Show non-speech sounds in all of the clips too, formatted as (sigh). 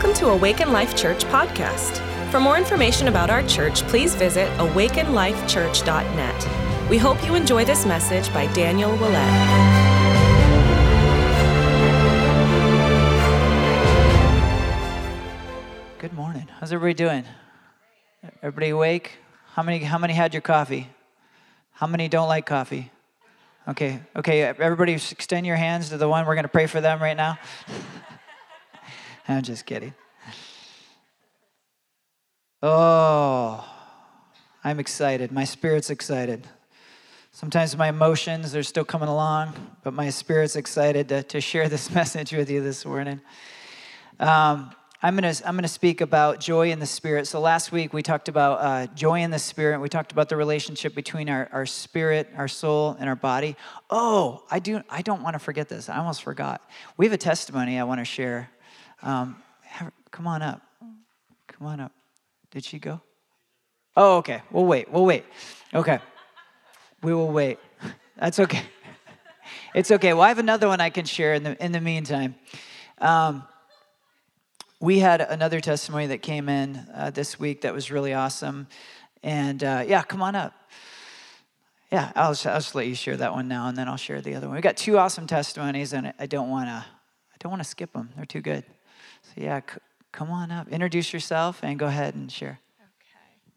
Welcome to Awaken Life Church podcast. For more information about our church, please visit awakenlifechurch.net. We hope you enjoy this message by Daniel Willett. Good morning. How's everybody doing? Everybody awake? How many how many had your coffee? How many don't like coffee? Okay. Okay, everybody extend your hands to the one we're going to pray for them right now. (laughs) (laughs) I'm just kidding. Oh, I'm excited. My spirit's excited. Sometimes my emotions, they're still coming along, but my spirit's excited to, to share this (laughs) message with you this morning. Um, I'm going to I'm gonna speak about joy in the Spirit. So last week we talked about uh, joy in the Spirit. We talked about the relationship between our, our spirit, our soul, and our body. Oh, I, do, I don't want to forget this. I almost forgot. We have a testimony I want to share. Um, come on up. Come on up. Did she go? Oh, okay. We'll wait. We'll wait. Okay. We will wait. (laughs) That's okay. (laughs) It's okay. Well, I have another one I can share in the, in the meantime. Um, we had another testimony that came in uh, this week that was really awesome. And uh, yeah, come on up. Yeah, I'll I'll just let you share that one now, and then I'll share the other one. We got two awesome testimonies, and I don't want to, I don't want to skip them. They're too good. So yeah, c- come on up, introduce yourself, and go ahead and share. Okay.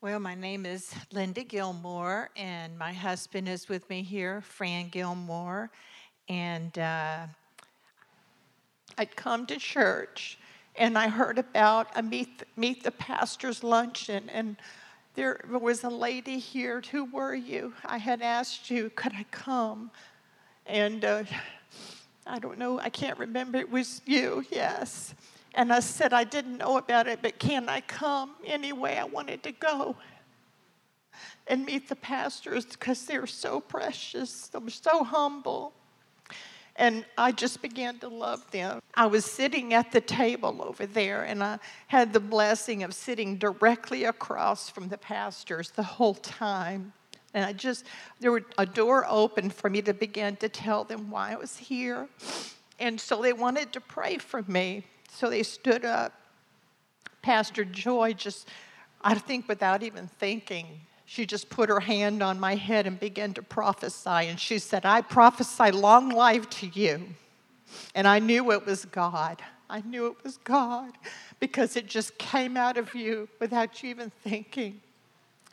Well, my name is Linda Gilmore, and my husband is with me here, Fran Gilmore, and. Uh, I'd come to church and I heard about a meet, meet the pastor's luncheon and there was a lady here. Who were you? I had asked you, could I come? And uh, I don't know, I can't remember. It was you, yes. And I said, I didn't know about it, but can I come anyway? I wanted to go and meet the pastors because they're so precious, they're so humble. And I just began to love them. I was sitting at the table over there, and I had the blessing of sitting directly across from the pastors the whole time. And I just, there was a door open for me to begin to tell them why I was here. And so they wanted to pray for me. So they stood up. Pastor Joy just, I think without even thinking, she just put her hand on my head and began to prophesy. And she said, I prophesy long life to you. And I knew it was God. I knew it was God because it just came out of you without you even thinking.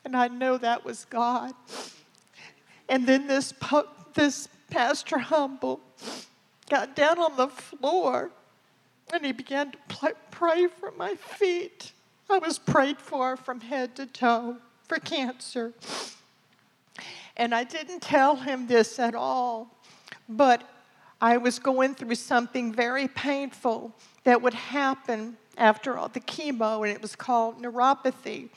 And I know that was God. And then this, this Pastor Humble got down on the floor and he began to pray for my feet. I was prayed for from head to toe for cancer. And I didn't tell him this at all, but I was going through something very painful that would happen after all the chemo, and it was called neuropathy.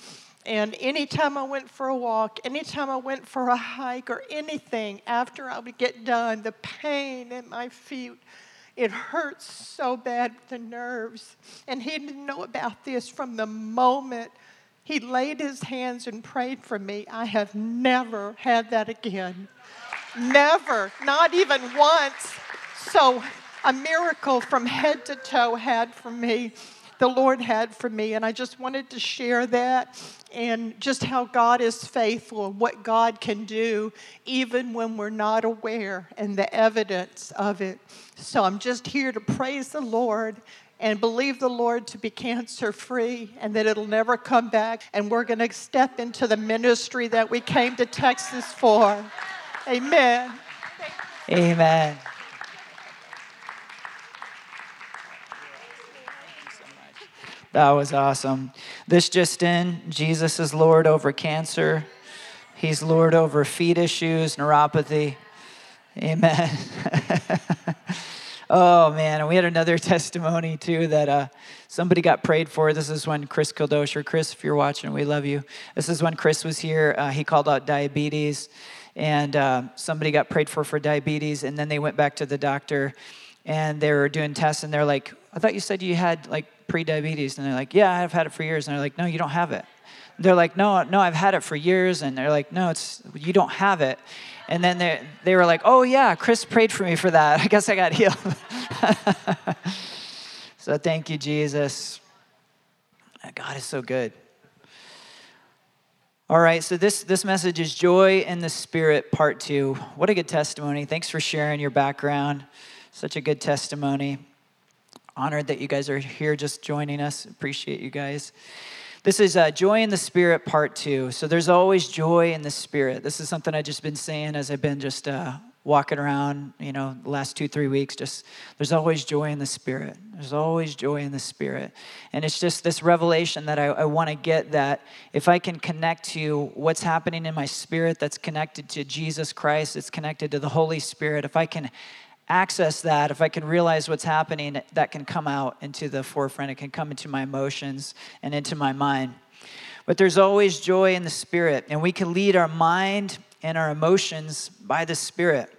And anytime I went for a walk, anytime I went for a hike or anything, after I would get done, the pain in my feet, it hurts so bad, the nerves. And he didn't know about this from the moment he laid his hands and prayed for me. I have never had that again. Never, not even once. So, a miracle from head to toe had for me, the Lord had for me. And I just wanted to share that and just how God is faithful, and what God can do, even when we're not aware, and the evidence of it. So, I'm just here to praise the Lord and believe the Lord to be cancer free and that it'll never come back. And we're going to step into the ministry that we came to Texas for. Amen. Amen. That was awesome. This just in Jesus is Lord over cancer. He's Lord over feet issues, neuropathy. Amen. (laughs) Oh man, and we had another (laughs) testimony too that uh, somebody got prayed for. This is when Chris Kildosher, Chris, if you're watching, we love you. This is when Chris was here. Uh, he called out diabetes, and uh, somebody got prayed for for diabetes, and then they went back to the doctor, and they were doing tests, and they're like, "I thought you said you had like pre-diabetes," and they're like, "Yeah, I've had it for years," and they're like, "No, you don't have it." They're like, "No, no, I've had it for years," and they're like, "No, it's you don't have it." And then they, they were like, oh, yeah, Chris prayed for me for that. (laughs) I guess I got healed. (laughs) So thank you, Jesus. God is so good. All right, so this, this message is Joy in the Spirit, part two. What a good testimony. Thanks for sharing your background. Such a good testimony. Honored that you guys are here just joining us. Appreciate you guys. This is uh, Joy in the Spirit, part two. So there's always joy in the Spirit. This is something I've just been saying as I've been just uh, walking around, you know, the last two, three weeks, just there's always joy in the Spirit. There's always joy in the Spirit. And it's just this revelation that I, I want to get that if I can connect to what's happening in my spirit that's connected to Jesus Christ, it's connected to the Holy Spirit, if I can access that, if I can realize what's happening, that can come out into the forefront. It can come into my emotions and into my mind. But there's always joy in the Spirit, and we can lead our mind and our emotions by the Spirit.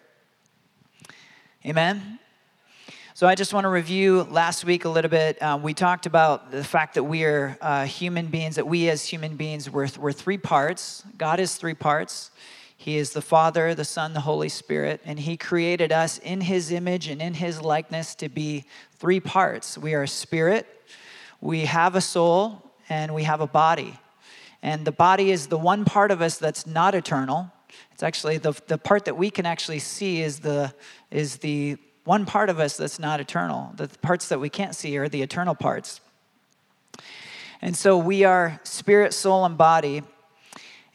Amen? So I just want to review last week a little bit. Um, we talked about the fact that we are uh, human beings, that we as human beings, we're, we're three parts. God is three parts. He is the Father, the Son, the Holy Spirit, and He created us in His image and in His likeness to be three parts. We are a spirit, we have a soul, and we have a body. And the body is the one part of us that's not eternal, it's actually the, the part that we can actually see is the, is the one part of us that's not eternal. The parts that we can't see are the eternal parts. And so we are spirit, soul, and body.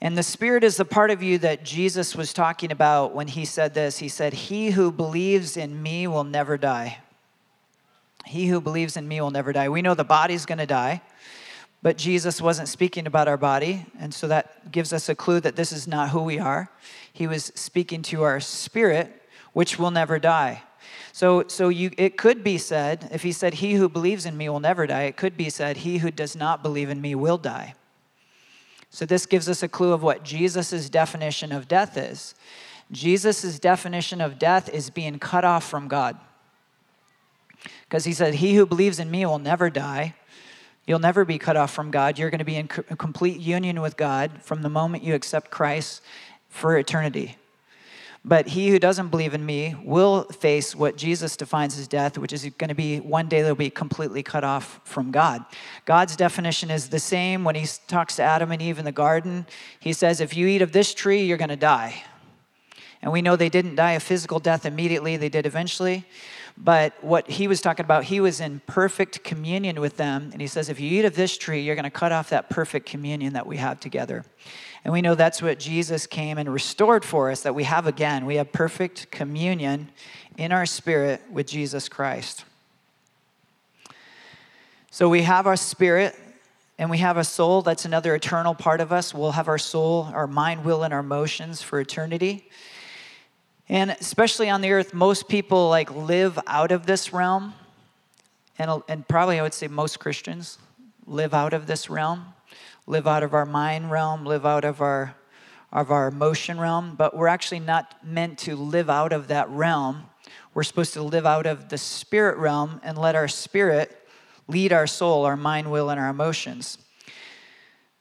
And the spirit is the part of you that Jesus was talking about when he said this. He said, He who believes in me will never die. He who believes in me will never die. We know the body's going to die. But Jesus wasn't speaking about our body, and so that gives us a clue that this is not who we are. He was speaking to our spirit, which will never die. So, so you, it could be said, if he said, He who believes in me will never die, it could be said, He who does not believe in me will die. So, this gives us a clue of what Jesus' definition of death is. Jesus' definition of death is being cut off from God. Because he said, He who believes in me will never die. You'll never be cut off from God. You're going to be in complete union with God from the moment you accept Christ for eternity. But he who doesn't believe in me will face what Jesus defines as death, which is going to be one day they'll be completely cut off from God. God's definition is the same when he talks to Adam and Eve in the garden. He says, If you eat of this tree, you're going to die. And we know they didn't die a physical death immediately, they did eventually. But what he was talking about, he was in perfect communion with them. And he says, if you eat of this tree, you're going to cut off that perfect communion that we have together. And we know that's what Jesus came and restored for us, that we have again. We have perfect communion in our spirit with Jesus Christ. So we have our spirit and we have a soul. That's another eternal part of us. We'll have our soul, our mind, will, and our emotions for eternity. And especially on the earth, most people like live out of this realm. And, and probably I would say most Christians live out of this realm, live out of our mind realm, live out of our of our emotion realm, but we're actually not meant to live out of that realm. We're supposed to live out of the spirit realm and let our spirit lead our soul, our mind, will, and our emotions.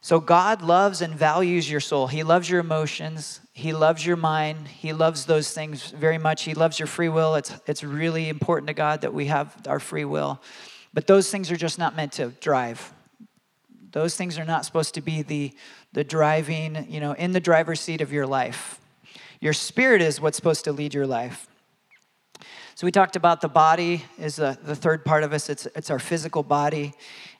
So God loves and values your soul. He loves your emotions. He loves your mind. He loves those things very much. He loves your free will. It's, it's really important to God that we have our free will. But those things are just not meant to drive. Those things are not supposed to be the, the driving, you know, in the driver's seat of your life. Your spirit is what's supposed to lead your life. So we talked about the body is the, the third part of us. It's, it's our physical body.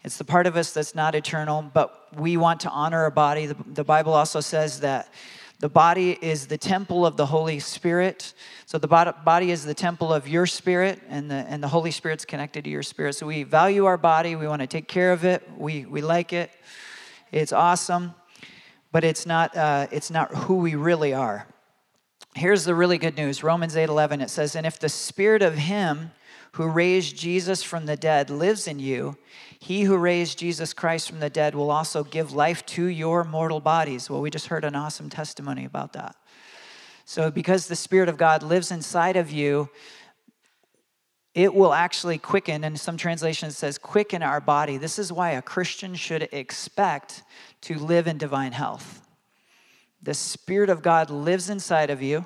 It's the part of us that's not eternal, but we want to honor our body. The, the Bible also says that the body is the temple of the Holy Spirit. So the body is the temple of your spirit, and the, and the Holy Spirit's connected to your spirit. So we value our body. We want to take care of it. We, we like it. It's awesome, but it's not, uh, it's not who we really are. Here's the really good news Romans 8 11, it says, And if the spirit of him who raised Jesus from the dead lives in you, he who raised Jesus Christ from the dead will also give life to your mortal bodies. Well, we just heard an awesome testimony about that. So, because the Spirit of God lives inside of you, it will actually quicken, and some translations says quicken our body. This is why a Christian should expect to live in divine health. The Spirit of God lives inside of you,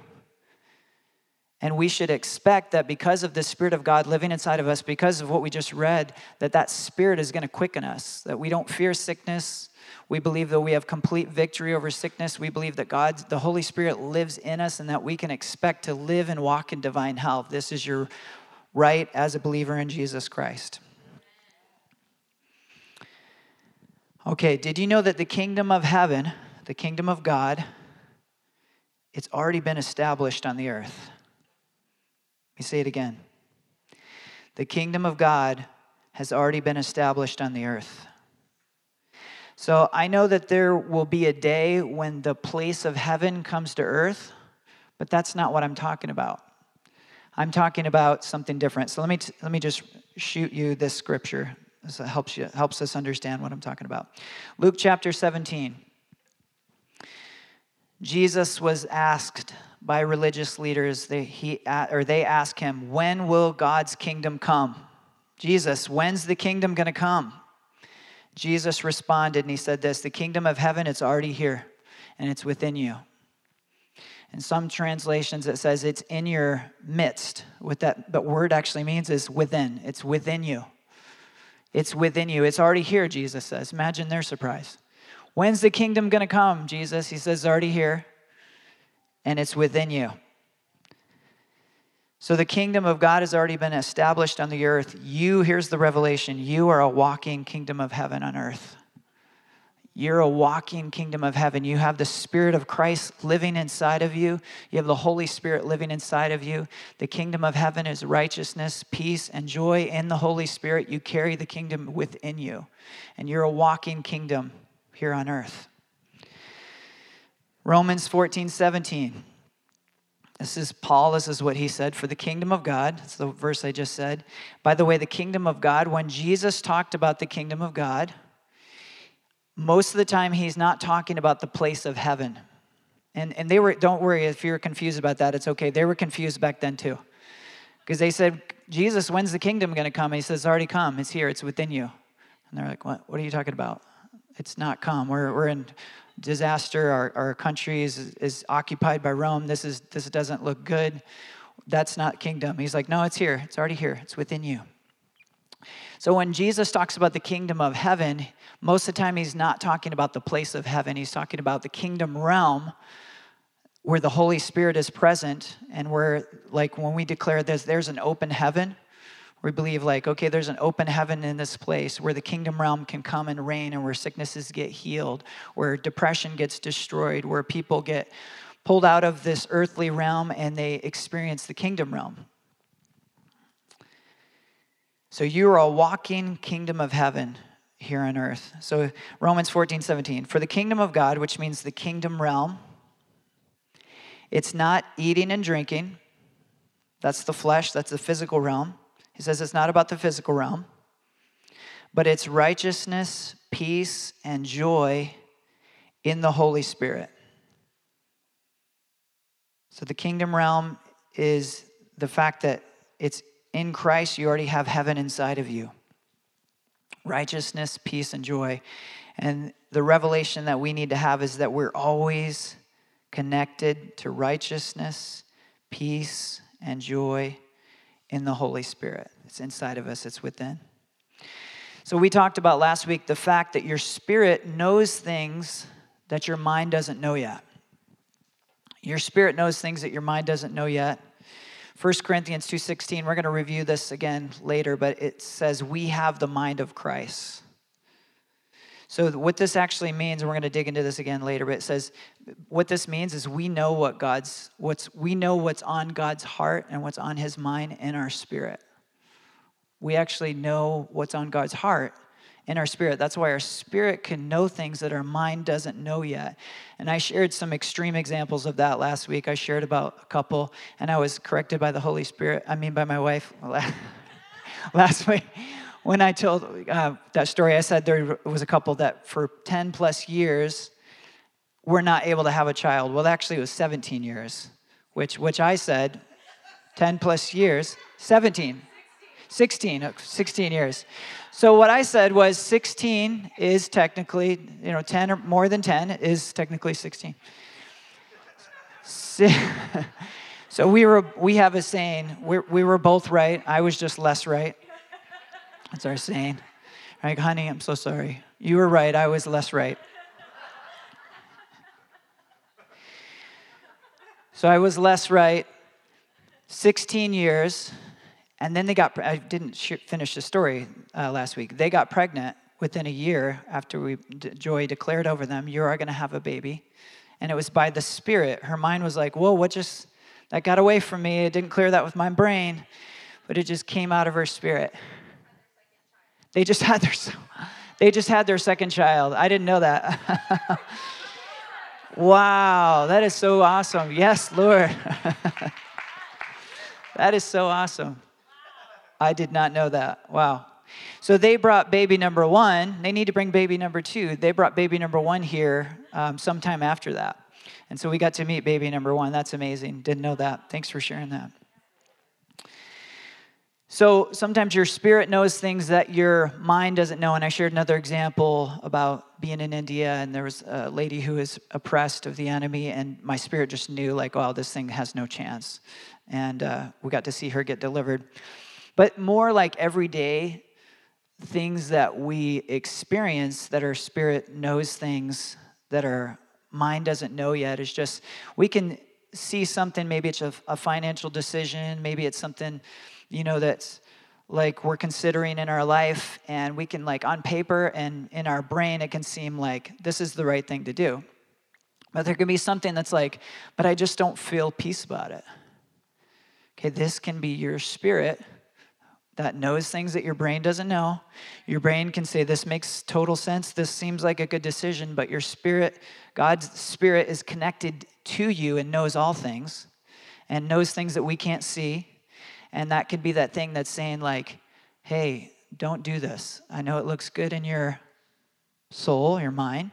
And we should expect that because of the Spirit of God living inside of us, because of what we just read, that that Spirit is going to quicken us, that we don't fear sickness. We believe that we have complete victory over sickness. We believe that God, the Holy Spirit, lives in us and that we can expect to live and walk in divine health. This is your right as a believer in Jesus Christ. Okay, did you know that the kingdom of heaven, the kingdom of God, it's already been established on the earth? Let me say it again. The kingdom of God has already been established on the earth. So I know that there will be a day when the place of heaven comes to earth, but that's not what I'm talking about. I'm talking about something different. So let me, t- let me just shoot you this scripture. This helps, you, helps us understand what I'm talking about. Luke chapter 17. Jesus was asked by religious leaders, they, he, or they ask him, When will God's kingdom come? Jesus, when's the kingdom going to come? Jesus responded and he said this The kingdom of heaven, it's already here and it's within you. In some translations, it says it's in your midst. What that but word actually means is within. It's within you. It's within you. It's already here, Jesus says. Imagine their surprise. When's the kingdom going to come, Jesus? He says, already here, and it's within you. So the kingdom of God has already been established on the earth. You, here's the revelation you are a walking kingdom of heaven on earth. You're a walking kingdom of heaven. You have the Spirit of Christ living inside of you. You have the Holy Spirit living inside of you. The kingdom of heaven is righteousness, peace, and joy in the Holy Spirit. You carry the kingdom within you. And you're a walking kingdom here on earth. Romans 14, 17. This is Paul. This is what he said for the kingdom of God. It's the verse I just said. By the way, the kingdom of God, when Jesus talked about the kingdom of God, most of the time he's not talking about the place of heaven. And, and they were, don't worry if you're confused about that, it's okay. They were confused back then too. Because they said, Jesus, when's the kingdom going to come? And he says, it's already come. It's here. It's within you. And they're like, what, what are you talking about? It's not come. We're, we're in disaster. Our, our country is, is occupied by Rome. This, is, this doesn't look good. That's not kingdom. He's like, no, it's here. It's already here. It's within you. So when Jesus talks about the kingdom of heaven, most of the time he's not talking about the place of heaven. He's talking about the kingdom realm where the Holy Spirit is present and where, like, when we declare this, there's an open heaven. We believe, like, okay, there's an open heaven in this place where the kingdom realm can come and reign and where sicknesses get healed, where depression gets destroyed, where people get pulled out of this earthly realm and they experience the kingdom realm. So you are a walking kingdom of heaven here on earth. So Romans 14, 17. For the kingdom of God, which means the kingdom realm, it's not eating and drinking. That's the flesh, that's the physical realm. He says it's not about the physical realm, but it's righteousness, peace, and joy in the Holy Spirit. So the kingdom realm is the fact that it's in Christ, you already have heaven inside of you righteousness, peace, and joy. And the revelation that we need to have is that we're always connected to righteousness, peace, and joy in the Holy Spirit. It's inside of us, it's within. So, we talked about last week the fact that your spirit knows things that your mind doesn't know yet. Your spirit knows things that your mind doesn't know yet. 1 Corinthians 2:16, we're going to review this again later, but it says we have the mind of Christ. So what this actually means, and we're going to dig into this again later, but it says what this means is we know what God's what's we know what's on God's heart and what's on his mind in our spirit. We actually know what's on God's heart in our spirit. That's why our spirit can know things that our mind doesn't know yet. And I shared some extreme examples of that last week. I shared about a couple, and I was corrected by the Holy Spirit, I mean, by my wife (laughs) last week. When I told uh, that story, I said there was a couple that for 10 plus years were not able to have a child. Well, actually, it was 17 years, which, which I said 10 plus years, 17. 16, 16 years. So what I said was 16 is technically, you know, 10 or more than 10 is technically 16. (laughs) So we were we have a saying. we we were both right. I was just less right. That's our saying. Like, honey, I'm so sorry. You were right. I was less right. So I was less right. 16 years, and then they got. I didn't finish the story uh, last week. They got pregnant within a year after we Joy declared over them, "You are going to have a baby," and it was by the Spirit. Her mind was like, "Whoa, what just that got away from me? It didn't clear that with my brain, but it just came out of her spirit." They just had their they just had their second child. I didn't know that. (laughs) wow, that is so awesome. Yes, Lord. (laughs) that is so awesome. I did not know that. Wow. So they brought baby number one. They need to bring baby number two. They brought baby number one here um, sometime after that. And so we got to meet baby number one. That's amazing. Didn't know that. Thanks for sharing that. So sometimes your spirit knows things that your mind doesn't know. And I shared another example about being in India, and there was a lady who was oppressed of the enemy, and my spirit just knew, like, oh, this thing has no chance. And uh, we got to see her get delivered. But more like everyday things that we experience that our spirit knows things that our mind doesn't know yet is just we can see something maybe it's a, a financial decision maybe it's something you know, that's like we're considering in our life and we can like on paper and in our brain it can seem like this is the right thing to do. But there can be something that's like but i just don't feel peace about it. Okay this can be your spirit that knows things that your brain doesn't know. Your brain can say this makes total sense. This seems like a good decision but your spirit god's spirit is connected to you and knows all things and knows things that we can't see and that could be that thing that's saying, like, hey, don't do this. I know it looks good in your soul, your mind,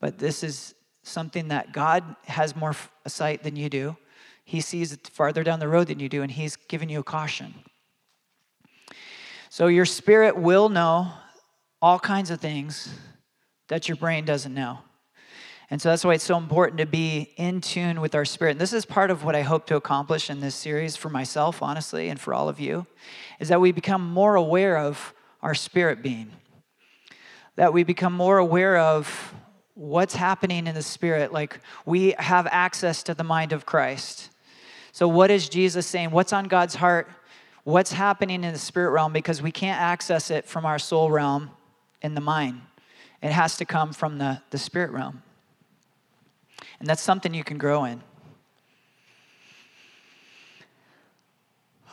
but this is something that God has more sight than you do. He sees it farther down the road than you do, and He's giving you a caution. So your spirit will know all kinds of things that your brain doesn't know. And so that's why it's so important to be in tune with our spirit. And this is part of what I hope to accomplish in this series for myself, honestly, and for all of you, is that we become more aware of our spirit being. That we become more aware of what's happening in the spirit. Like we have access to the mind of Christ. So, what is Jesus saying? What's on God's heart? What's happening in the spirit realm? Because we can't access it from our soul realm in the mind, it has to come from the, the spirit realm. And that's something you can grow in.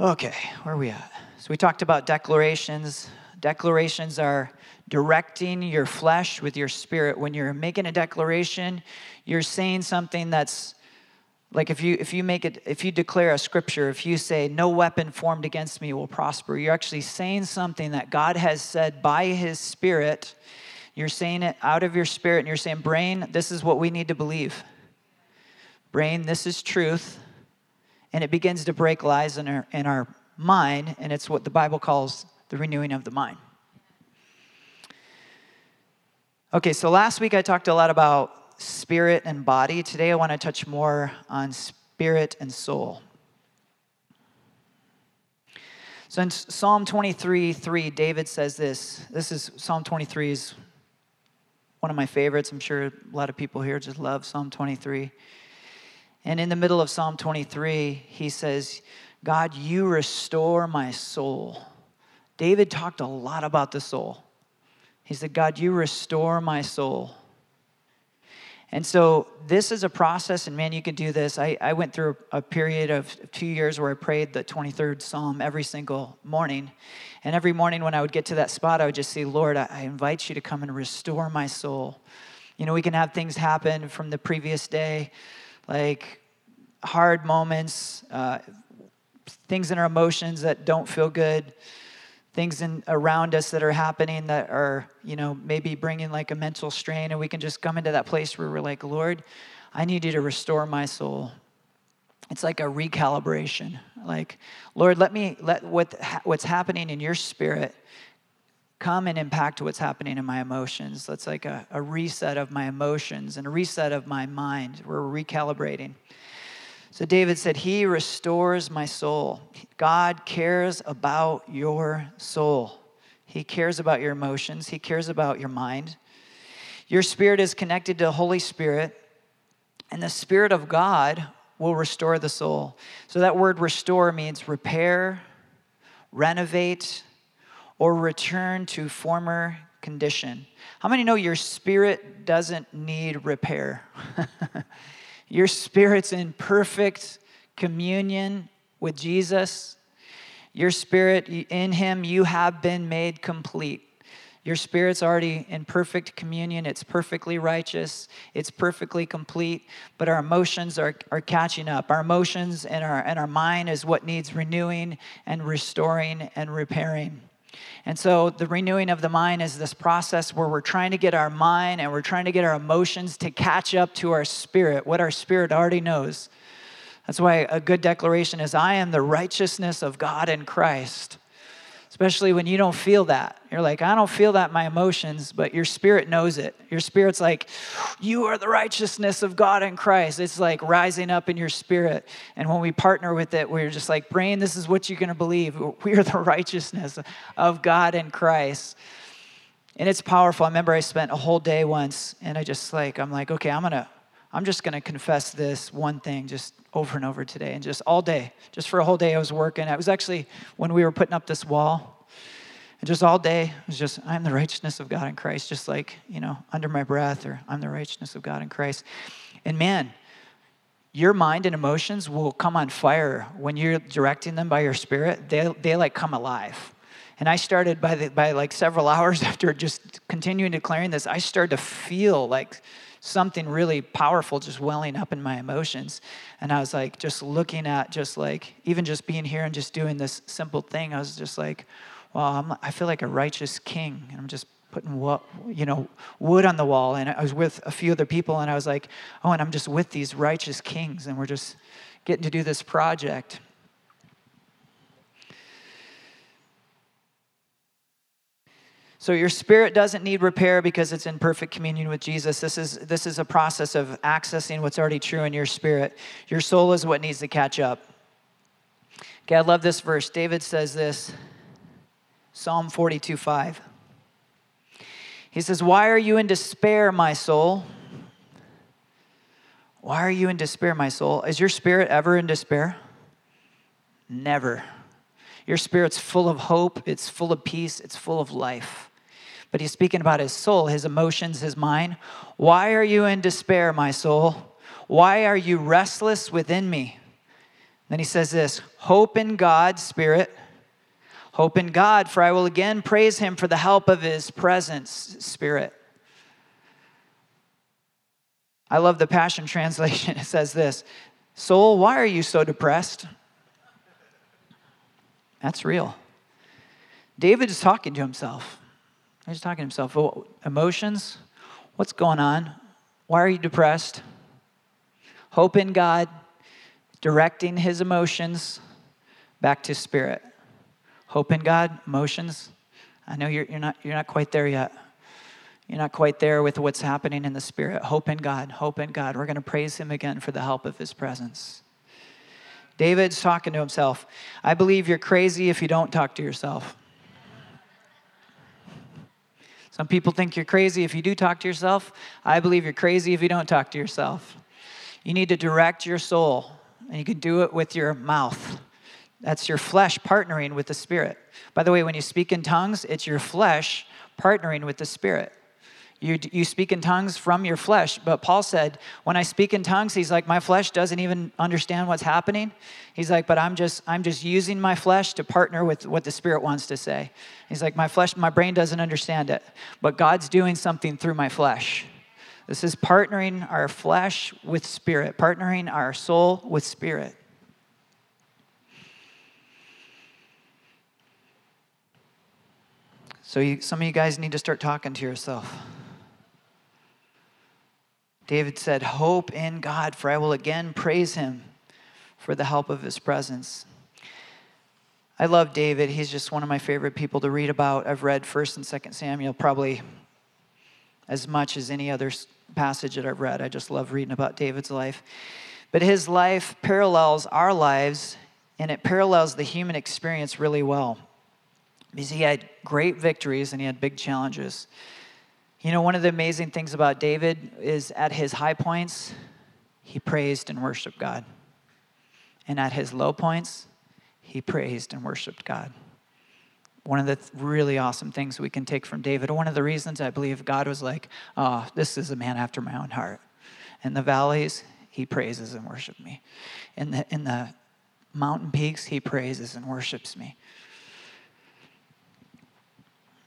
Okay, where are we at? So we talked about declarations. Declarations are directing your flesh with your spirit. When you're making a declaration, you're saying something that's like if you if you make it if you declare a scripture, if you say no weapon formed against me will prosper, you're actually saying something that God has said by his spirit. You're saying it out of your spirit and you're saying, "Brain, this is what we need to believe." Brain, this is truth. And it begins to break lies in our, in our mind, and it's what the Bible calls the renewing of the mind. Okay, so last week I talked a lot about spirit and body. Today I want to touch more on spirit and soul. So in Psalm 23 3, David says this. This is Psalm 23 is one of my favorites. I'm sure a lot of people here just love Psalm 23. And in the middle of Psalm 23, he says, God, you restore my soul. David talked a lot about the soul. He said, God, you restore my soul. And so this is a process, and man, you can do this. I, I went through a period of two years where I prayed the 23rd Psalm every single morning. And every morning when I would get to that spot, I would just say, Lord, I, I invite you to come and restore my soul. You know, we can have things happen from the previous day like hard moments, uh, things in our emotions that don't feel good, things in, around us that are happening that are, you know, maybe bringing like a mental strain. And we can just come into that place where we're like, Lord, I need you to restore my soul. It's like a recalibration. Like, Lord, let me let what, what's happening in your spirit come and impact what's happening in my emotions. That's like a, a reset of my emotions and a reset of my mind. We're recalibrating. So David said, He restores my soul. God cares about your soul. He cares about your emotions, He cares about your mind. Your spirit is connected to the Holy Spirit, and the Spirit of God will restore the soul. So that word restore means repair, renovate, or return to former condition. How many know your spirit doesn't need repair? (laughs) your spirit's in perfect communion with Jesus. Your spirit, in Him, you have been made complete. Your spirit's already in perfect communion. It's perfectly righteous. It's perfectly complete. But our emotions are, are catching up. Our emotions and our, and our mind is what needs renewing and restoring and repairing. And so the renewing of the mind is this process where we're trying to get our mind and we're trying to get our emotions to catch up to our spirit, what our spirit already knows. That's why a good declaration is I am the righteousness of God in Christ especially when you don't feel that. You're like, I don't feel that in my emotions, but your spirit knows it. Your spirit's like, you are the righteousness of God in Christ. It's like rising up in your spirit. And when we partner with it, we're just like, brain, this is what you're going to believe. (laughs) We are the (laughs) righteousness of God in Christ. And it's powerful. I remember I spent a whole day once and I just like, I'm like, okay, I'm going to, I'm just going to confess this one thing just over and over today. And just all day, just for a whole day, I was working. I was actually, when we were putting up this wall, and just all day, it was just, I'm the righteousness of God in Christ, just like, you know, under my breath, or I'm the righteousness of God in Christ. And man, your mind and emotions will come on fire when you're directing them by your spirit. They, they like come alive. And I started by, the, by like several (laughs) hours after just continuing declaring this, I started to feel like something really powerful just welling up in my emotions. And I was like, just looking at just like, even just being here and just doing this simple thing, I was just like, well, I feel like a righteous king. And I'm just putting what you know wood on the wall and i was with a few other people and i was like oh and i'm just with these righteous kings and we're just getting to do this project So your spirit doesn't need repair because it's in perfect communion with Jesus. This is this is a process of accessing what's already true in your spirit. Your soul is what needs to catch up. Okay, I love this verse. David says this. Psalm 42, 5. He says, Why are you in despair, my soul? Why are you in despair, my soul? Is your spirit ever in despair? Never. Your spirit's full of hope, it's full of peace, it's full of life but he's speaking about his soul, his emotions, his mind. Why are you in despair, my soul? Why are you restless within me? Then he says this Hope in God, Spirit. Hope in God, for I will again praise him for the help of his presence, Spirit. I love the Passion (laughs) Translation. It says this Soul, why are you so depressed? That's real. David is talking to himself. He's talking to himself. Oh, emotions? What's going on? Why are you depressed? Hope in God, directing his emotions back to spirit. Hope in God, emotions. I know you're, you're, not, you're not quite there yet. You're not quite there with what's happening in the spirit. Hope in God, hope in God. We're going to praise him again for the help of his presence. David's talking to himself. I believe you're crazy if you don't talk to yourself. Some people think you're crazy if you do talk to yourself. I believe you're crazy if you don't talk to yourself. You need to direct your soul, and you can do it with your mouth. That's your flesh partnering with the spirit. By the way, when you speak in tongues, it's your flesh partnering with the spirit. You, you speak in tongues from your flesh. But Paul said, when I speak in tongues, he's like, my flesh doesn't even understand what's happening. He's like, but I'm just, I'm just using my flesh to partner with what the Spirit wants to say. He's like, my flesh, my brain doesn't understand it. But God's doing something through my flesh. This is partnering our flesh with spirit, partnering our soul with spirit. So you, some of you guys need to start talking to yourself. David said, Hope in God, for I will again praise him for the help of his presence. I love David. He's just one of my favorite people to read about. I've read 1st and 2nd Samuel probably as much as any other passage that I've read. I just love reading about David's life. But his life parallels our lives, and it parallels the human experience really well. Because he had great victories and he had big challenges. You know, one of the amazing things about David is at his high points, he praised and worshiped God. And at his low points, he praised and worshiped God. One of the really awesome things we can take from David, one of the reasons I believe God was like, oh, this is a man after my own heart. In the valleys, he praises and worships me. In the, in the mountain peaks, he praises and worships me.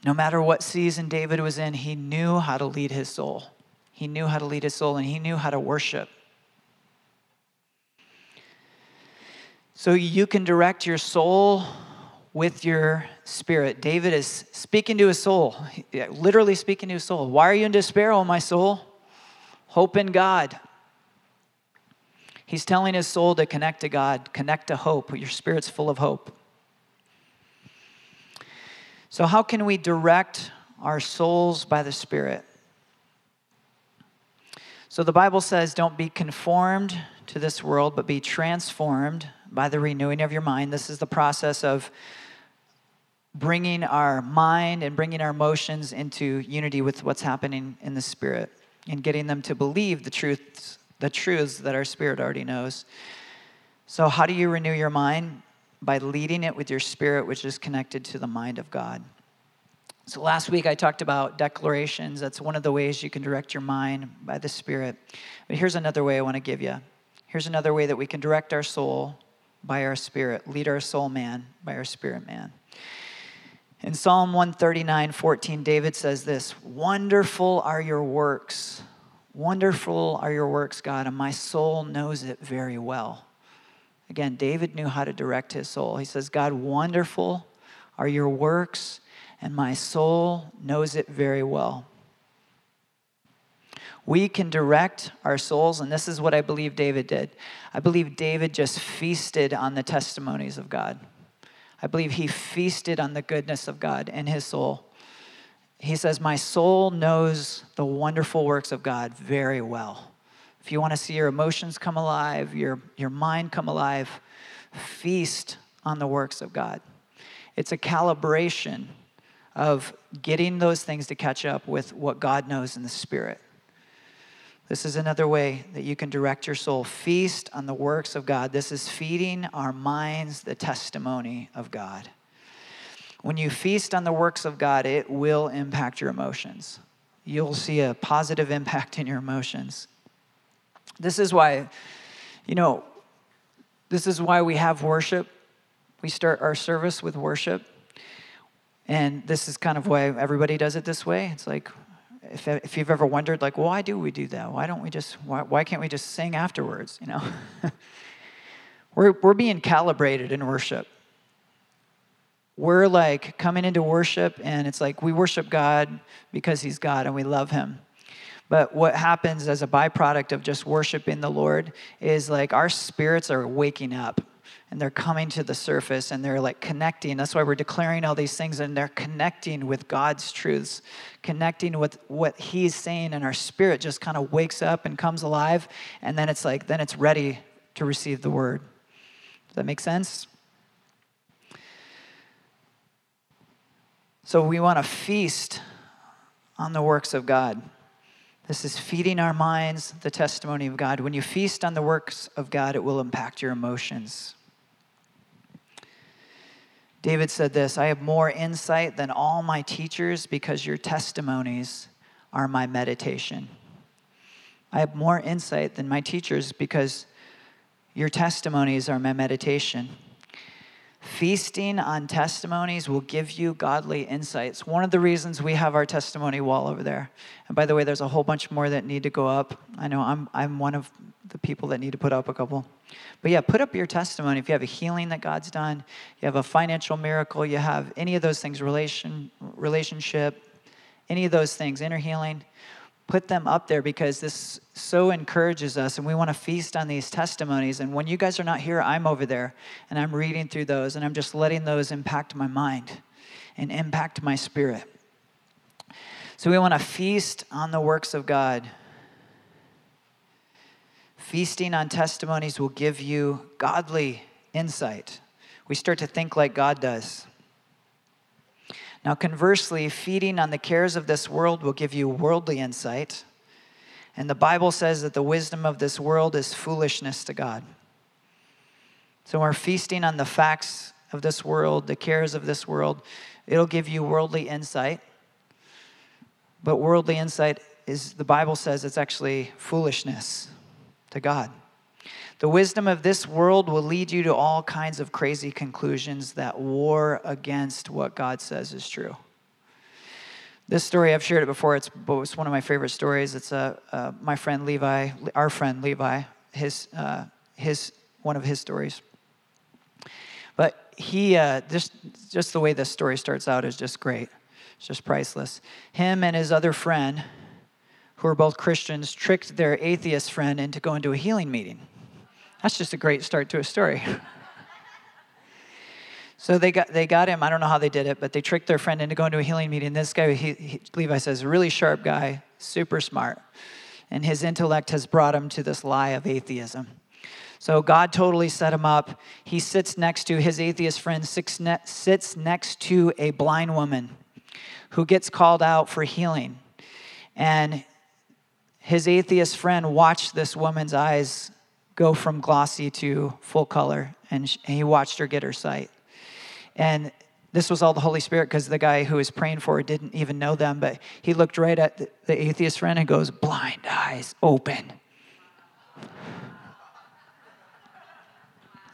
No matter what season David was in, he knew how to lead his soul. He knew how to lead his soul and he knew how to worship. So you can direct your soul with your spirit. David is speaking to his soul, literally speaking to his soul. Why are you in despair, O my soul? Hope in God. He's telling his soul to connect to God, connect to hope. Your spirit's full of hope. So, how can we direct our souls by the Spirit? So, the Bible says, don't be conformed to this world, but be transformed by the renewing of your mind. This is the process of bringing our mind and bringing our emotions into unity with what's happening in the Spirit and getting them to believe the truths the truths that our spirit already knows. So, how do you renew your mind? By leading it with your spirit, which is connected to the mind of God. So, last week I talked about declarations. That's one of the ways you can direct your mind by the Spirit. But here's another way I want to give you. Here's another way that we can direct our soul by our spirit, lead our soul man by our spirit man. In Psalm 139 14, David says this Wonderful are your works, Wonderful are your works, God, and my soul knows it very well. Again, David knew how to direct his soul. He says, God, wonderful are your works, and my soul knows it very well. We can direct our souls, and this is what I believe David did. I believe David just feasted on the testimonies of God. I believe he feasted on the goodness of God in his soul he says, My soul knows the wonderful works of God very well. If you want to see your emotions come alive, your, your mind come alive, feast on the works of God. It's a calibration of getting those things to catch up with what God knows in the Spirit. This is another way that you can direct your soul. Feast on the works of God. This is feeding our minds the testimony of God. When you feast on the works of God, it will impact your emotions. You'll see a positive impact in your emotions. This is why, you know, this is why we have worship. We start our service with worship. And this is kind of why everybody does it this way. It's like, if, if you've ever wondered, like, why do we do that? Why don't we just, why, why can't we just sing afterwards, you know? (laughs) we're, we're being calibrated in worship we're like coming into worship and it's like we worship God because He's God and we love Him. But what happens as a byproduct of just worshiping the Lord is like our spirits are waking up and they're coming to the surface and they're like connecting. That's why we're declaring all these things and they're connecting with God's truths, connecting with what He's saying, and our spirit just kind of wakes up and comes alive. And then it's like, then it's ready to receive the word. Does that make sense? So we want to feast on the works of God. This is feeding our minds the testimony of God. When you feast on the works of God, it will impact your emotions. David said this I have more insight than all my teachers because your testimonies are my meditation. I have more insight than my teachers because your testimonies are my meditation. Feasting on testimonies will give you godly insights. One of the reasons we have our testimony wall over there. And by the way, there's a whole bunch more that need to go up. I know I'm, I'm one of the people that need to put up a couple. But yeah, put up your testimony. If you have a healing that God's done, you have a financial miracle, you have any of those things, relation, relationship, any of those things, inner healing, put them up there because this so encourages us and we want to feast on these testimonies and when you guys are not here i'm over there and i'm reading through those and i'm just letting those impact my mind and impact my spirit so we want to feast on the works of god Feasting on testimonies will give you godly insight. We start to think like God does. Now, conversely, feeding on the cares of this world will give you worldly insight. And the Bible says that the wisdom of this world is foolishness to God. So, we're feasting on the facts of this world, the cares of this world. It'll give you worldly insight. But worldly insight is, the Bible says, it's actually foolishness to God. The wisdom of this world will lead you to all kinds of crazy conclusions that war against what God says is true. This story, I've shared it before. It's, it's one of my favorite stories. It's uh, uh, my friend Levi, our friend Levi, his, uh, his, one of his stories. But he, uh, just, just the way this story starts out is just great. It's just priceless. Him and his other friend, who are both Christians, tricked their atheist friend into going to a healing meeting. That's just a great start to a story. so they got, they got him. I don't know how they did it, but they tricked their friend into going to a healing meeting. This guy, he, he, Levi says, really sharp guy, super smart. And his intellect has brought him to this lie of atheism. So God totally set him up. He sits next to his atheist friend, sits next to a blind woman who gets called out for healing. And his atheist friend watched this woman's eyes go from glossy to full color, and, he watched her get her sight. And this was all the Holy Spirit because the guy who was praying for her didn't even know them, but he looked right at the, the atheist friend and goes, Blind eyes open.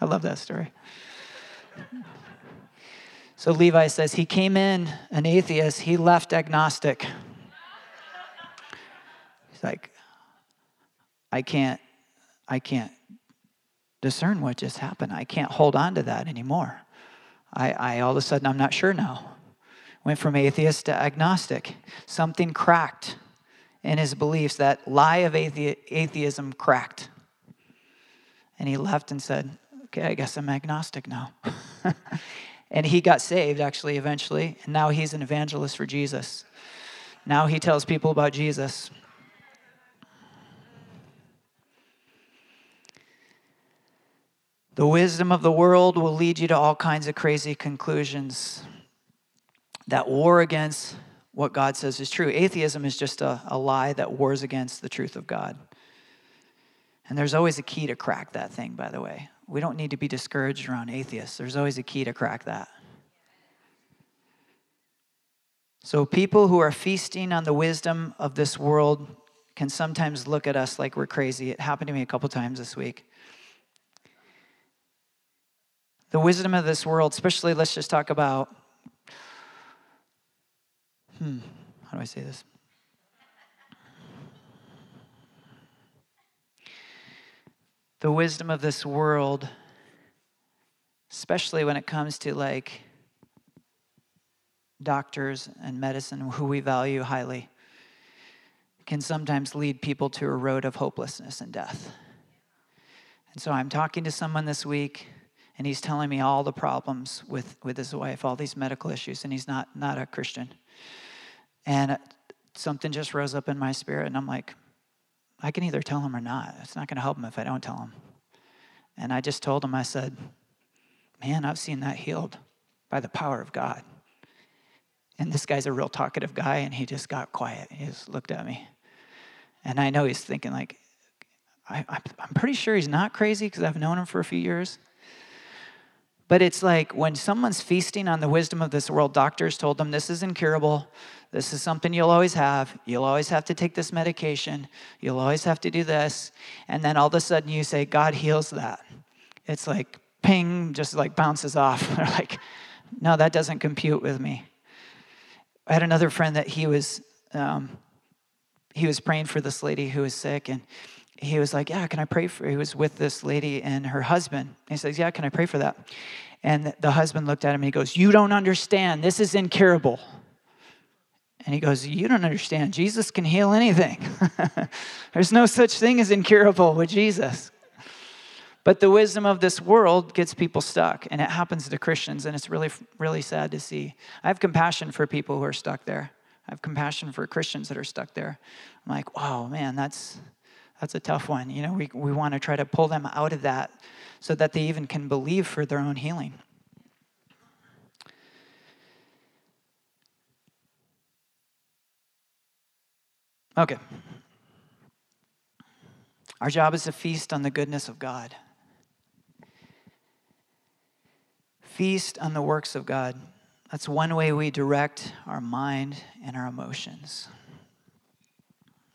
I love that story. So Levi says he came in an atheist, he left agnostic. He's like, I can't I can't discern what just happened. I can't hold on to that anymore. I, I all of a sudden, I'm not sure now. Went from atheist to agnostic. Something cracked in his beliefs. That lie of athe- atheism cracked. And he left and said, Okay, I guess I'm agnostic now. (laughs) and he got saved, actually, eventually. And now he's an evangelist for Jesus. Now he tells people about Jesus. The wisdom of the world will lead you to all kinds of crazy conclusions that war against what God says is true. Atheism is just a, a lie that wars against the truth of God. And there's always a key to crack that thing, by the way. We don't need to be discouraged around atheists, there's always a key to crack that. So, people who are feasting on the wisdom of this world can sometimes look at us like we're crazy. It happened to me a couple times this week the wisdom of this world, especially let's just talk about, hmm, how do I say this? The wisdom of this world, especially when it comes to like doctors and medicine, who we value highly, can sometimes lead people to a road of hopelessness and death. And so I'm talking to someone this week and he's telling me all the problems with, with his wife, all these medical issues, and he's not, not a Christian. And something just rose up in my spirit, and I'm like, I can either tell him or not. It's not going to help him if I don't tell him. And I just told him, I said, Man, I've seen that healed by the power of God. And this guy's a real talkative guy, and he just got quiet. He just looked at me. And I know he's thinking, like, I, am pretty sure he's not crazy because I've known him for a few years. But it's like when someone's feasting on the wisdom of this world, doctors told them this is incurable. This is something you'll always have. You'll always have to take this medication. You'll always have to do this. And then all of a sudden you say, God heals that. It's like ping, just like bounces off. (laughs) They're like, no, that doesn't compute with me. I had another friend that he was, um, he was praying for this lady who was sick, and he was like, Yeah, can I pray for? He was with this lady and her husband. He says, Yeah, can I pray for that? And the husband looked at him and he goes, You don't understand. This is incurable. And he goes, You don't understand. Jesus can heal anything. (laughs) There's no such thing as incurable with Jesus. But the wisdom of this world gets people stuck, and it happens to Christians, and it's really, really sad to see. I have compassion for people who are stuck there. I have compassion for Christians that are stuck there. I'm like, wow, man, that's That's a tough one. You know, we, we want to try to pull them out of that so that they even can believe for their own healing. Okay. Our job is to feast on the goodness of God. Feast on the works of God. That's one way we direct our mind and our emotions.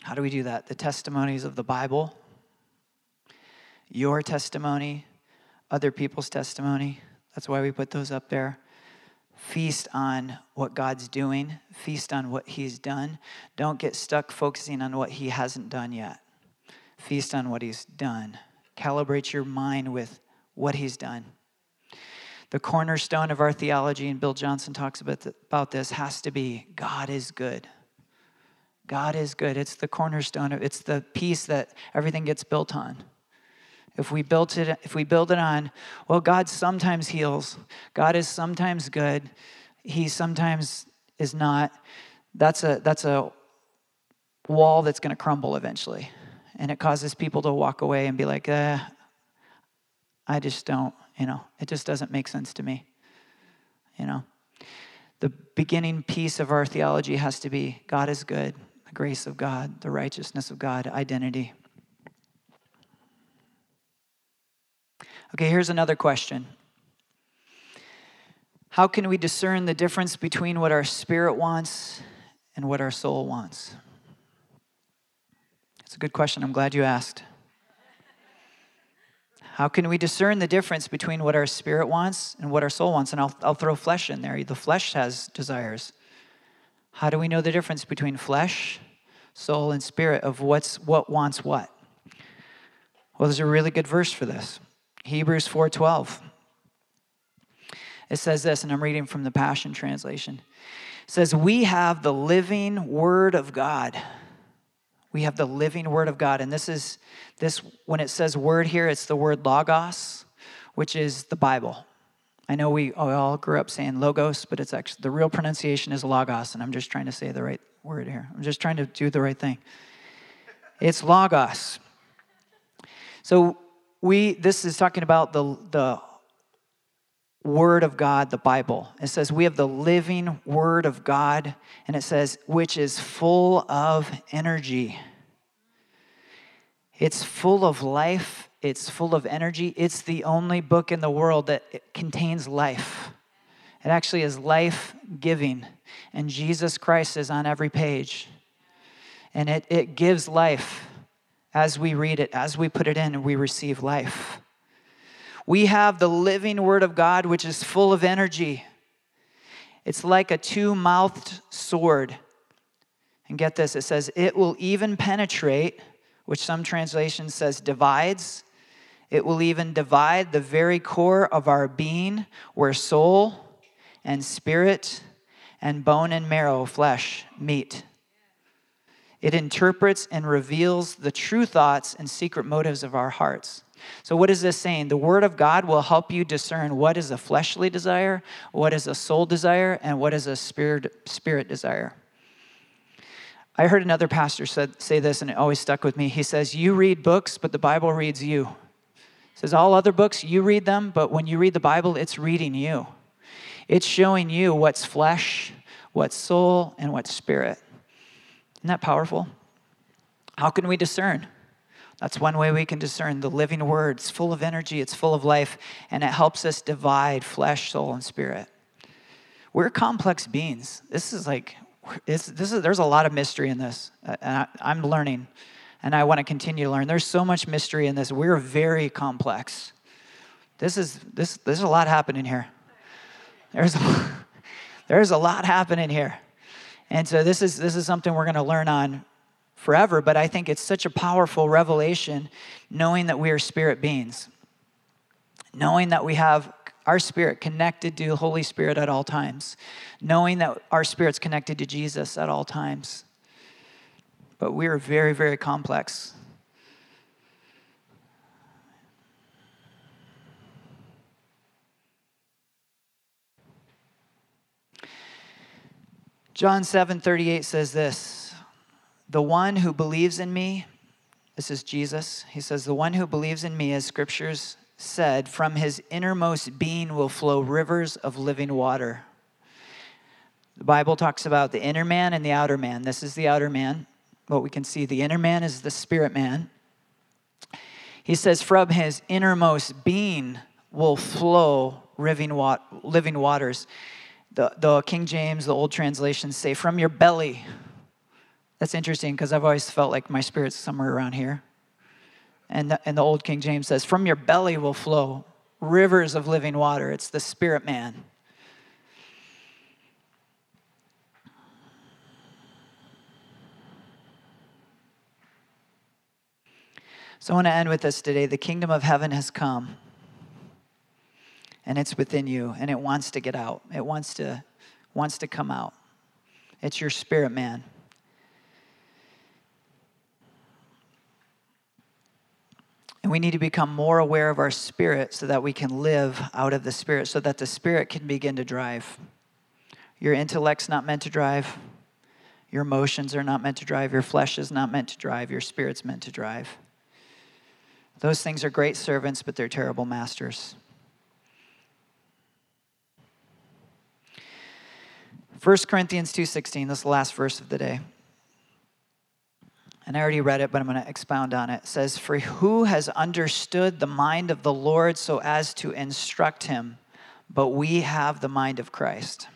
How do we do that? The testimonies of the Bible, your testimony, other people's testimony. That's why we put those up there. Feast on what God's doing, feast on what He's done. Don't get stuck focusing on what He hasn't done yet. Feast on what He's done. Calibrate your mind with what He's done. The cornerstone of our theology, and Bill Johnson talks about, this, has to be God is good. God is good. It's the cornerstone. Of it's the piece that everything gets built on. If we build it, if we build it on, well, God sometimes heals. God is sometimes good. He sometimes is not. That's a that's a wall that's going to crumble eventually, and it causes people to walk away and be like, eh, I just don't. You know, it just doesn't make sense to me. You know, the beginning piece of our theology has to be God is good grace of God, the righteousness of God, identity. Okay, here's another question How can we discern the difference between what our spirit wants and what our soul wants? It's a good question. I'm glad you asked. How can we discern the difference between what our spirit wants and what our soul wants? And I'll, I'll throw flesh in there. The flesh has desires. How do we know the difference between flesh soul, and spirit of what's what wants what. Well, there's a really good verse for this. Hebrews 4:12. It says this, and I'm reading from the Passion Translation. It says, We have the living word of God. We have the living word of God. And this is this when it says word here, it's the word logos, which is the Bible. I know we all grew up saying logos, but it's actually the real pronunciation is logos, and I'm just trying to say the right word here. I'm just trying to do the right thing. It's logos. So we this is talking about the the word of God, the Bible. It says we have the living word of God and it says which is full of energy. It's full of life, it's full of energy. It's the only book in the world that contains life. It actually is life giving. And Jesus Christ is on every page. And it, it gives life as we read it, as we put it in, we receive life. We have the living Word of God, which is full of energy. It's like a two mouthed sword. And get this it says, it will even penetrate, which some translations says divides. It will even divide the very core of our being, where soul, and spirit and bone and marrow, flesh, meat. It interprets and reveals the true thoughts and secret motives of our hearts. So, what is this saying? The Word of God will help you discern what is a fleshly desire, what is a soul desire, and what is a spirit, spirit desire. I heard another pastor said, say this, and it always stuck with me. He says, You read books, but the Bible reads you. Says, All other books, you read them, but when you read the Bible, it's reading you. It's showing you what's flesh, what's soul, and what's spirit. Isn't that powerful? How can we discern? That's one way we can discern the living word. It's full of energy, it's full of life, and it helps us divide flesh, soul, and spirit. We're complex beings. This is like, this is, there's a lot of mystery in this. And I, I'm learning, and I want to continue to learn. There's so much mystery in this. We're very complex. This is, this, there's a lot happening here. There's a, (laughs) there's a lot happening here. And so this is this is something we're going to learn on forever, but I think it's such a powerful revelation knowing that we are spirit beings. Knowing that we have our spirit connected to the Holy Spirit at all times. Knowing that our spirit's connected to Jesus at all times. But we are very, very complex. John 7 38 says this The one who believes in me, This is Jesus. He says, The one who believes in me, as scriptures said, from his innermost being will flow rivers of living water. The Bible talks about the inner man and the outer man. This is the outer man. What we can see, the inner man is the spirit man. He says, From his innermost being will flow living waters. The, the King James, the old translations say, From your belly that's interesting because I've always felt like my spirit's somewhere around here. And the, and the old King James says, From your belly will flow rivers of living water. It's the spirit man. So I want to end with this today. The kingdom of heaven has come, and it's within you, and it wants to get out. It wants to, wants to come out. It's your spirit man. And we need to become more aware of our spirit so that we can live out of the spirit, so that the spirit can begin to drive. Your intellect's not meant to drive. Your emotions are not meant to drive. Your flesh is not meant to drive. Your spirit's meant to drive. Those things are great servants, but they're terrible masters. 1 Corinthians 2:16, this is the last verse of the day and I already read it, but I'm going to expound on it. It says, For who has understood the mind of the Lord so as to instruct him? But we have the mind of Christ.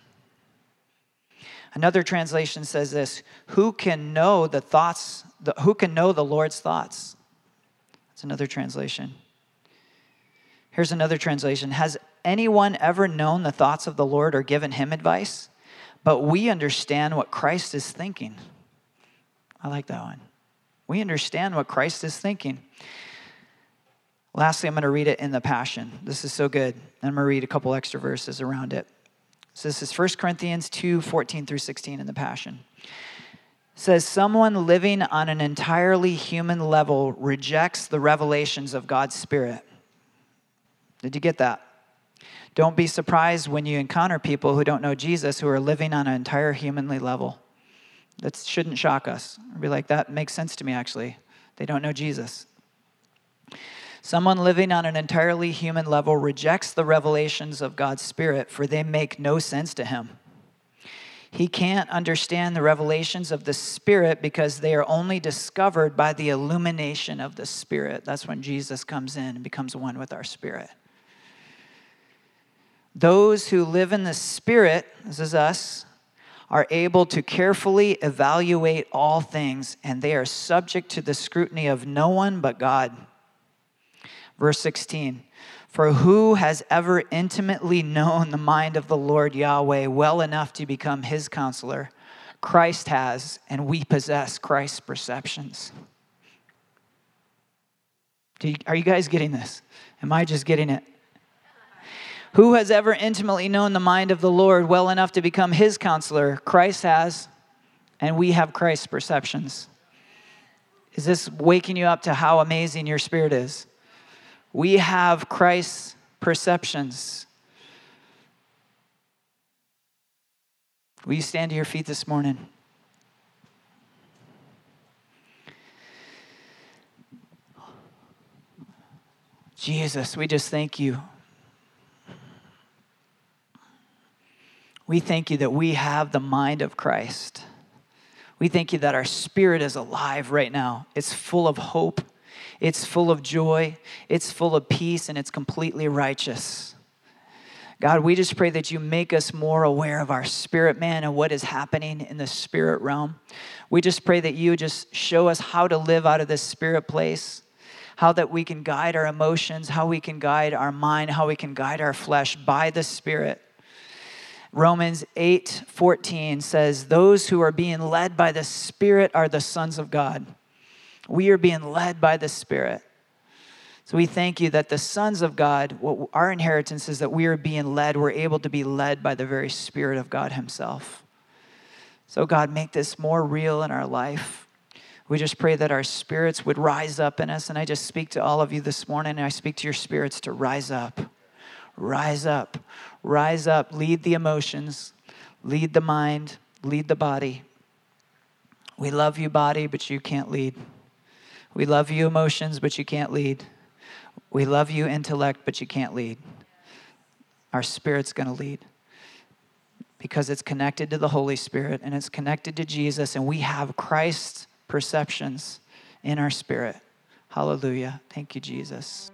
Another translation says this Who can know the thoughts, the, who can know the Lord's thoughts? That's another translation. Here's another translation Has anyone ever known the thoughts of the Lord or given him advice? But we understand what Christ is thinking. I like that one. We understand what Christ is thinking. Lastly, I'm going to read it in the Passion. This is so good. I'm going to read a couple extra verses around it. So this is 1 Corinthians 2 14 through 16 in the Passion. Says, Someone living on an entirely human level rejects the revelations of God's Spirit. Did you get that? Don't be surprised when you encounter people who don't know Jesus who are living on an entire humanly level. That shouldn't shock us. I'd be like, that makes sense to me, actually. They don't know Jesus. Someone living on an entirely human level rejects the revelations of God's Spirit, for they make no sense to him. He can't understand the revelations of the Spirit because they are only discovered by the illumination of the Spirit. That's when Jesus comes in and becomes one with our Spirit. Those who live in the Spirit, this is us, are able to carefully evaluate all things, and they are subject to the scrutiny of no one but God. Verse 16 For who has ever intimately known the mind of the Lord Yahweh well enough to become his counselor? Christ has, and we possess Christ's perceptions. You, are you guys getting this? Am I just getting it? Who has ever intimately known the mind of the Lord well enough to become his counselor? Christ has, and we have Christ's perceptions. Is this waking you up to how amazing your spirit is? We have Christ's perceptions. Will you stand to your feet this morning? Jesus, we just thank you We thank you that we have the mind of Christ. We thank you that our spirit is alive right now. It's full of hope, it's full of joy, it's full of peace, and it's completely righteous. God, we just pray that you make us more aware of our spirit man and what is happening in the spirit realm. We just pray that you just show us how to live out of this spirit place, how that we can guide our emotions, how we can guide our mind, how we can guide our flesh by the spirit. Romans 8 14 says, Those who are being led by the Spirit are the sons of God. We are being led by the Spirit. So we thank you that the sons of God, what our inheritance is that we are being led, we're able to be led by the very Spirit of God Himself. So, God, make this more real in our life. We just pray that our spirits would rise up in us. And I just speak to all of you this morning, and I speak to your spirits to rise up rise up, rise up, lead the emotions, lead the mind, lead the body. We love you, body, but you can't lead. We love you, emotions, but you can't lead. We love you, intellect, but you can't lead. Our spirit's going to lead because it's connected to the Holy Spirit and it's connected to Jesus, and we have Christ's perceptions in our spirit. Hallelujah. Thank you, Jesus.